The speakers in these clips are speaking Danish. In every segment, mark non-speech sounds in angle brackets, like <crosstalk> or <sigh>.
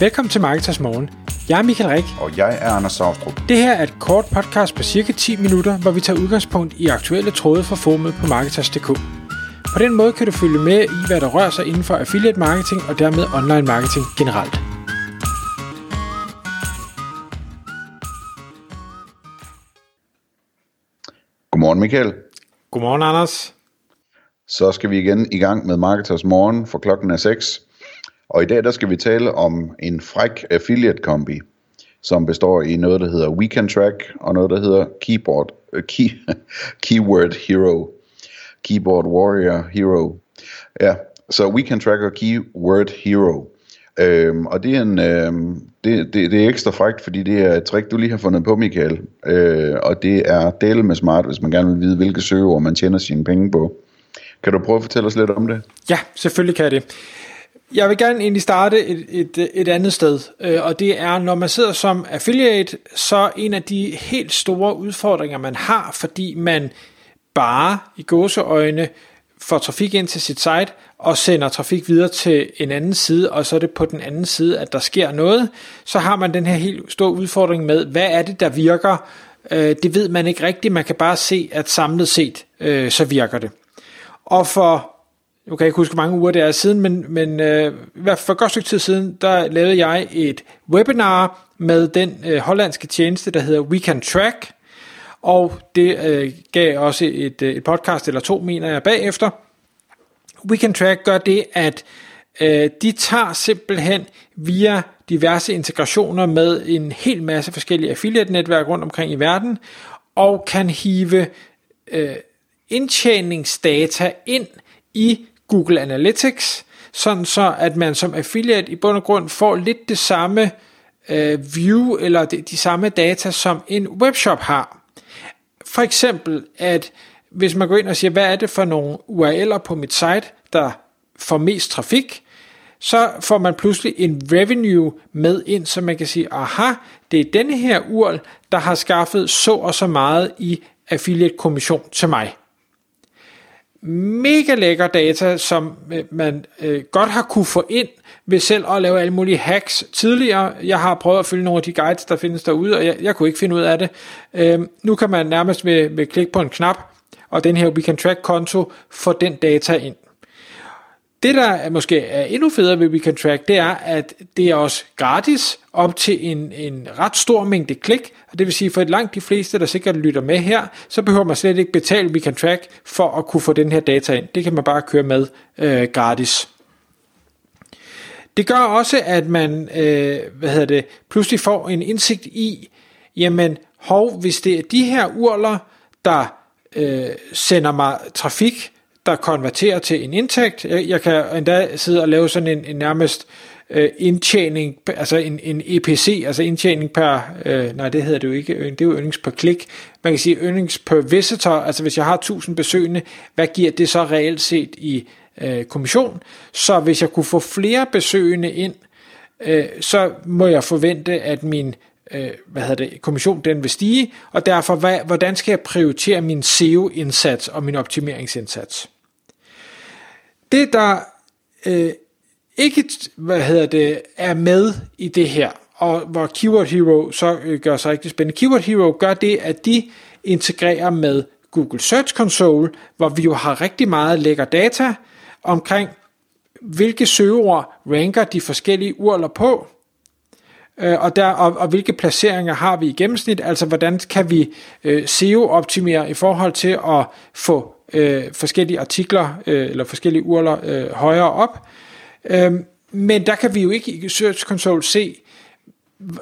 Velkommen til Marketers Morgen. Jeg er Michael Rik. Og jeg er Anders Saustrup. Det her er et kort podcast på cirka 10 minutter, hvor vi tager udgangspunkt i aktuelle tråde fra formet på Marketers.dk. På den måde kan du følge med i, hvad der rører sig inden for affiliate marketing og dermed online marketing generelt. Godmorgen Michael. Godmorgen Anders. Så skal vi igen i gang med Marketers Morgen, for klokken er 6. Og i dag der skal vi tale om en fræk affiliate kombi, som består i noget, der hedder Weekend Track, og noget, der hedder Keyboard, uh, key, <laughs> Keyword Hero. Keyboard Warrior Hero. Ja, så Weekend Track og Keyword Hero. Øhm, og det er, en, øhm, det, det, det er ekstra frækt, fordi det er et trick, du lige har fundet på, Michael. Øh, og det er dele med smart, hvis man gerne vil vide, hvilke søgeord man tjener sine penge på. Kan du prøve at fortælle os lidt om det? Ja, selvfølgelig kan jeg det. Jeg vil gerne egentlig starte et, et, et andet sted, øh, og det er, når man sidder som affiliate, så en af de helt store udfordringer, man har, fordi man bare i gåseøjne får trafik ind til sit site, og sender trafik videre til en anden side, og så er det på den anden side, at der sker noget, så har man den her helt store udfordring med, hvad er det, der virker? Øh, det ved man ikke rigtigt, man kan bare se, at samlet set, øh, så virker det. Og for nu kan jeg ikke huske, hvor mange uger det er siden, men, men øh, i hvert fald for et godt stykke tid siden, der lavede jeg et webinar med den øh, hollandske tjeneste, der hedder We Can Track, og det øh, gav også et, øh, et podcast eller to, mener jeg, bagefter. We Can Track gør det, at øh, de tager simpelthen via diverse integrationer med en hel masse forskellige affiliate-netværk rundt omkring i verden, og kan hive øh, indtjeningsdata ind i Google Analytics, sådan så at man som affiliate i bund og grund får lidt det samme øh, view eller de, de samme data, som en webshop har. For eksempel, at hvis man går ind og siger, hvad er det for nogle URL'er på mit site, der får mest trafik, så får man pludselig en revenue med ind, så man kan sige, aha, det er denne her URL, der har skaffet så og så meget i affiliate kommission til mig mega lækker data, som øh, man øh, godt har kunne få ind ved selv at lave alle mulige hacks tidligere. Jeg har prøvet at følge nogle af de guides, der findes derude, og jeg, jeg kunne ikke finde ud af det. Øh, nu kan man nærmest ved, ved klik på en knap, og den her We Can Track konto få den data ind. Det, der er måske er endnu federe ved We Can Track, det er, at det er også gratis op til en, en ret stor mængde klik, og det vil sige, for et langt de fleste, der sikkert lytter med her, så behøver man slet ikke betale We Can Track for at kunne få den her data ind. Det kan man bare køre med øh, gratis. Det gør også, at man øh, hvad hedder det, pludselig får en indsigt i, jamen, hov, hvis det er de her urler, der øh, sender mig trafik, der konverterer til en indtægt. Jeg, jeg kan endda sidde og lave sådan en, en nærmest øh, indtjening, altså en, en EPC, altså indtjening per, øh, nej det hedder det jo ikke, det er jo earnings per klik. Man kan sige earnings per visitor, altså hvis jeg har 1000 besøgende, hvad giver det så reelt set i øh, kommission? Så hvis jeg kunne få flere besøgende ind, øh, så må jeg forvente, at min øh, hvad hedder det, kommission den vil stige, og derfor, hvad, hvordan skal jeg prioritere min SEO-indsats og min optimeringsindsats? Det, der øh, ikke hvad hedder det, er med i det her, og hvor Keyword Hero så øh, gør sig rigtig spændende. Keyword Hero gør det, at de integrerer med Google Search Console, hvor vi jo har rigtig meget lækker data omkring, hvilke søgeord ranker de forskellige urler på, øh, og, der, og, og hvilke placeringer har vi i gennemsnit, altså hvordan kan vi øh, SEO-optimere i forhold til at få øh, forskellige artikler øh, eller forskellige urler øh, højere op. Øh, men der kan vi jo ikke i Search Console se,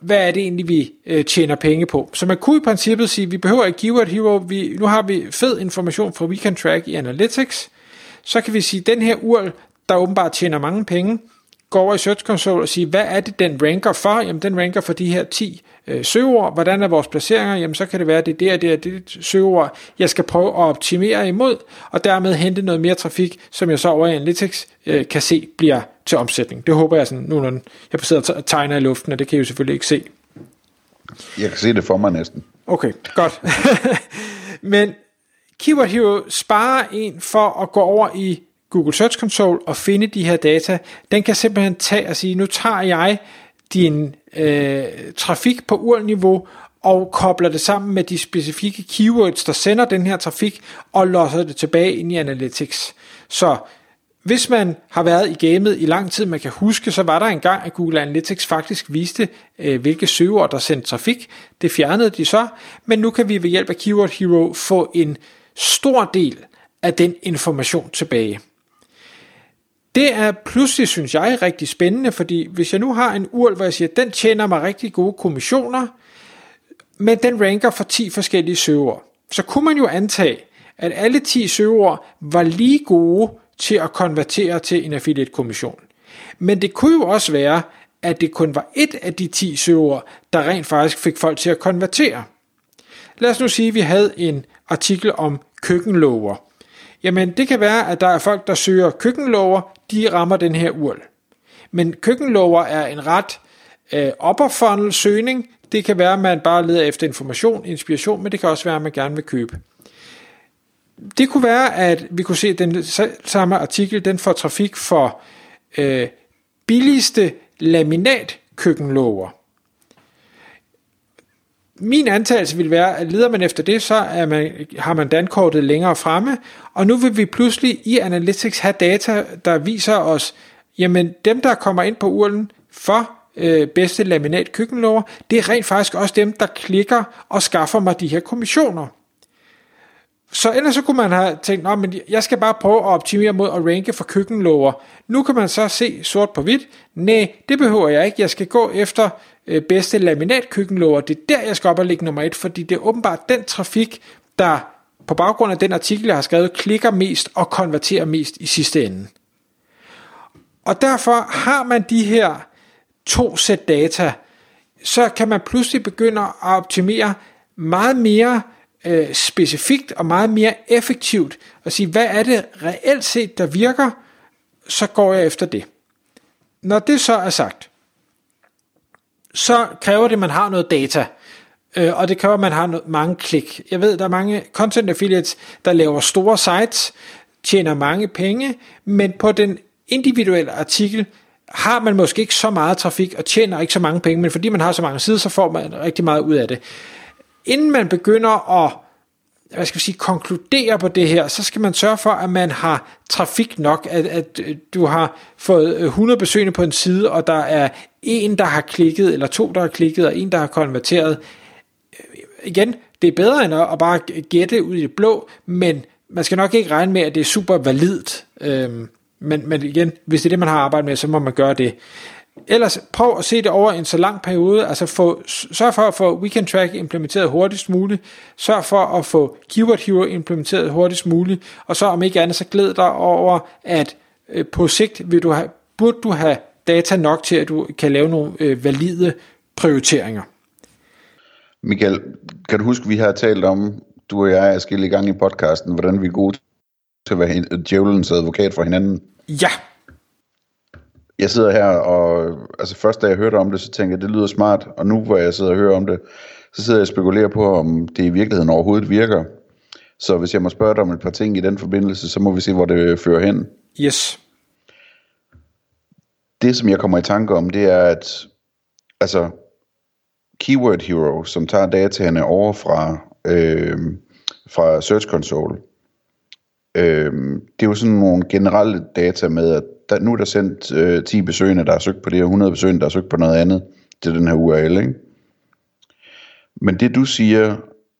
hvad er det egentlig, vi øh, tjener penge på. Så man kunne i princippet sige, at vi behøver ikke Keyword Hero, vi, nu har vi fed information fra Weekend Track i Analytics, så kan vi sige, at den her URL, der åbenbart tjener mange penge, går over i Search Console og siger, hvad er det, den ranker for? Jamen, den ranker for de her 10 øh, søgeord. Hvordan er vores placeringer? Jamen, så kan det være, at det er det og det er det søgeord, jeg skal prøve at optimere imod, og dermed hente noget mere trafik, som jeg så over i Analytics øh, kan se bliver til omsætning. Det håber jeg sådan nu, jeg sidder og tegner i luften, og det kan jeg jo selvfølgelig ikke se. Jeg kan se det for mig næsten. Okay, godt. <laughs> Men Keyword Hero sparer en for at gå over i Google Search Console og finde de her data, den kan simpelthen tage og sige, nu tager jeg din øh, trafik på URL-niveau og kobler det sammen med de specifikke keywords, der sender den her trafik, og losser det tilbage ind i Analytics. Så hvis man har været i gamet i lang tid, man kan huske, så var der en gang, at Google Analytics faktisk viste, øh, hvilke søgeord, der sendte trafik. Det fjernede de så, men nu kan vi ved hjælp af Keyword Hero få en stor del af den information tilbage. Det er pludselig, synes jeg, rigtig spændende, fordi hvis jeg nu har en url, hvor jeg siger, at den tjener mig rigtig gode kommissioner, men den ranker for 10 forskellige søgeord, så kunne man jo antage, at alle 10 søgeord var lige gode til at konvertere til en affiliate kommission. Men det kunne jo også være, at det kun var et af de 10 søgeord, der rent faktisk fik folk til at konvertere. Lad os nu sige, at vi havde en artikel om køkkenlover. Jamen det kan være, at der er folk, der søger køkkenlover, de rammer den her url. Men køkkenlover er en ret øh, upper funnel søgning. Det kan være, at man bare leder efter information, inspiration, men det kan også være, at man gerne vil købe. Det kunne være, at vi kunne se, at den samme artikel, den får trafik for øh, billigste laminat køkkenlover. Min antagelse vil være, at leder man efter det, så er man, har man dankortet længere fremme, og nu vil vi pludselig i Analytics have data, der viser os, jamen dem, der kommer ind på urlen for øh, bedste laminat køkkenlover, det er rent faktisk også dem, der klikker og skaffer mig de her kommissioner. Så ellers så kunne man have tænkt, Nå, men jeg skal bare prøve at optimere mod at ranke for køkkenlover. Nu kan man så se sort på hvidt. Nej, det behøver jeg ikke. Jeg skal gå efter øh, bedste laminat køkkenlover. Det er der, jeg skal op og ligge nummer et, fordi det er åbenbart den trafik, der på baggrund af den artikel, jeg har skrevet, klikker mest og konverterer mest i sidste ende. Og derfor har man de her to sæt data, så kan man pludselig begynde at optimere meget mere øh, specifikt og meget mere effektivt og sige, hvad er det reelt set, der virker, så går jeg efter det. Når det så er sagt, så kræver det, at man har noget data, øh, og det kræver, at man har mange klik. Jeg ved, der er mange content affiliates, der laver store sites, tjener mange penge, men på den individuelle artikel, har man måske ikke så meget trafik og tjener ikke så mange penge, men fordi man har så mange sider, så får man rigtig meget ud af det inden man begynder at hvad skal vi sige, konkludere på det her, så skal man sørge for, at man har trafik nok, at, at øh, du har fået øh, 100 besøgende på en side, og der er en, der har klikket, eller to, der har klikket, og en, der har konverteret. Øh, igen, det er bedre end at bare gætte ud i det blå, men man skal nok ikke regne med, at det er super validt. Øhm, men, men igen, hvis det er det, man har arbejdet med, så må man gøre det. Ellers prøv at se det over en så lang periode, altså få, sørg for at få Weekend Track implementeret hurtigst muligt, sørg for at få Keyword Hero implementeret hurtigst muligt, og så om ikke andet, så glæd dig over, at øh, på sigt vil du have, burde du have data nok til, at du kan lave nogle øh, valide prioriteringer. Michael, kan du huske, vi har talt om, du og jeg er skilt i gang i podcasten, hvordan vi er gode til at være djævelens advokat for hinanden? Ja, jeg sidder her, og altså først da jeg hørte om det, så tænkte jeg, det lyder smart, og nu hvor jeg sidder og hører om det, så sidder jeg og spekulerer på, om det i virkeligheden overhovedet virker. Så hvis jeg må spørge dig om et par ting i den forbindelse, så må vi se, hvor det fører hen. Yes. Det, som jeg kommer i tanke om, det er, at altså, Keyword Hero, som tager dataene over fra, øh, fra Search Console, øh, det er jo sådan nogle generelle data med, at der, nu er der sendt øh, 10 besøgende, der har søgt på det, og 100 besøgende, der har søgt på noget andet til den her URL. Ikke? Men det du siger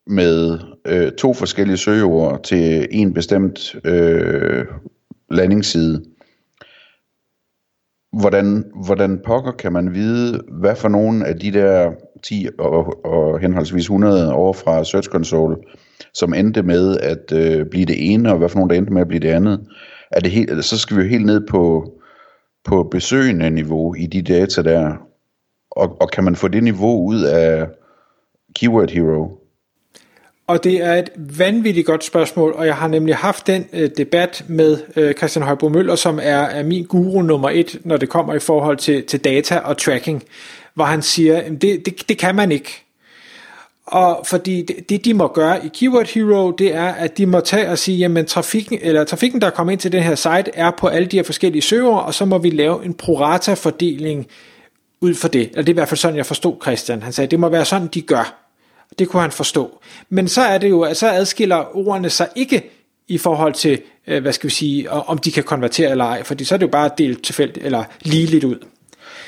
med øh, to forskellige søgeord til en bestemt øh, landingsside, hvordan, hvordan pokker kan man vide, hvad for nogle af de der 10 og, og henholdsvis 100 over fra Search Console, som endte med at øh, blive det ene, og hvad for nogen, der endte med at blive det andet, er det helt, så skal vi jo helt ned på, på besøgende niveau i de data der. Og, og kan man få det niveau ud af Keyword Hero? Og det er et vanvittigt godt spørgsmål, og jeg har nemlig haft den øh, debat med øh, Christian Højbro Møller, som er, er min guru nummer et, når det kommer i forhold til, til data og tracking, hvor han siger, det, det, det kan man ikke. Og fordi det, det, de må gøre i Keyword Hero, det er, at de må tage og sige, jamen trafikken, eller trafikken, der kommer ind til den her site, er på alle de her forskellige søger, og så må vi lave en prorata-fordeling ud for det. Eller det er i hvert fald sådan, jeg forstod Christian. Han sagde, det må være sådan, de gør. Det kunne han forstå. Men så er det jo, at så adskiller ordene sig ikke i forhold til, øh, hvad skal vi sige, om de kan konvertere eller ej, fordi så er det jo bare delt tilfældigt eller ligeligt ud.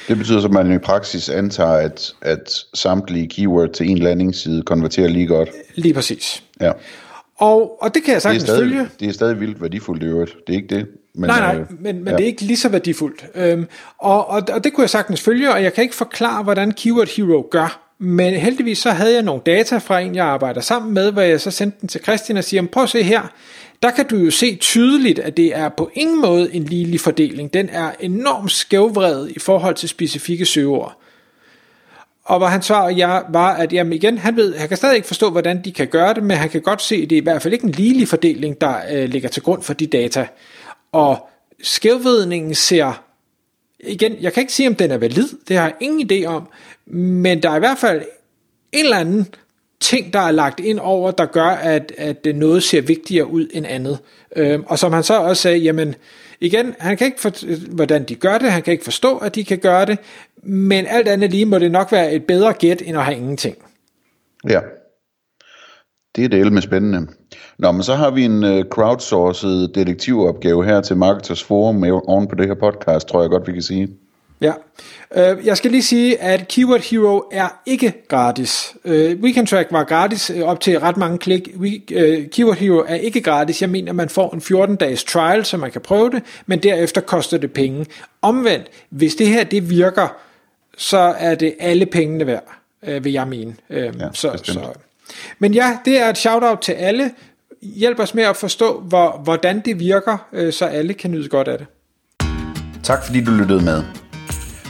Det betyder så, at man i praksis antager, at, at samtlige keyword til en landingsside konverterer lige godt. Lige præcis. Ja. Og, og det kan jeg sagtens det er stadig, følge. Det er stadig vildt værdifuldt i øvrigt. Det er ikke det. Men, nej, nej, øh, men, men ja. det er ikke lige så værdifuldt. Øhm, og, og, og det kunne jeg sagtens følge, og jeg kan ikke forklare, hvordan Keyword Hero gør. Men heldigvis så havde jeg nogle data fra en, jeg arbejder sammen med, hvor jeg så sendte den til Christian og siger, prøv at se her, der kan du jo se tydeligt, at det er på ingen måde en ligelig fordeling. Den er enormt skævvredet i forhold til specifikke søgeord. Og hvor han svarer jeg var, at jamen igen, han, ved, han kan stadig ikke forstå, hvordan de kan gøre det, men han kan godt se, at det er i hvert fald ikke en ligelig fordeling, der øh, ligger til grund for de data. Og skævvedningen ser, igen, jeg kan ikke sige, om den er valid, det har jeg ingen idé om, men der er i hvert fald en eller anden ting, der er lagt ind over, der gør, at, at noget ser vigtigere ud end andet. Øhm, og som han så også sagde, jamen igen, han kan ikke for, hvordan de gør det, han kan ikke forstå, at de kan gøre det, men alt andet lige må det nok være et bedre gæt, end at have ingenting. Ja. Det er det med spændende. Nå, men så har vi en øh, uh, crowdsourced detektivopgave her til Marketers Forum oven på det her podcast, tror jeg godt, vi kan sige. Ja, øh, jeg skal lige sige, at Keyword Hero er ikke gratis. Øh, Weekend Track var gratis øh, op til ret mange klik. We, øh, Keyword Hero er ikke gratis. Jeg mener, man får en 14-dages trial, så man kan prøve det, men derefter koster det penge. Omvendt, hvis det her det virker, så er det alle pengene værd, øh, vil jeg mene. Øh, Ja, så, bestemt. så. Men ja, det er et shout-out til alle. Hjælp os med at forstå, hvor, hvordan det virker, øh, så alle kan nyde godt af det. Tak fordi du lyttede med.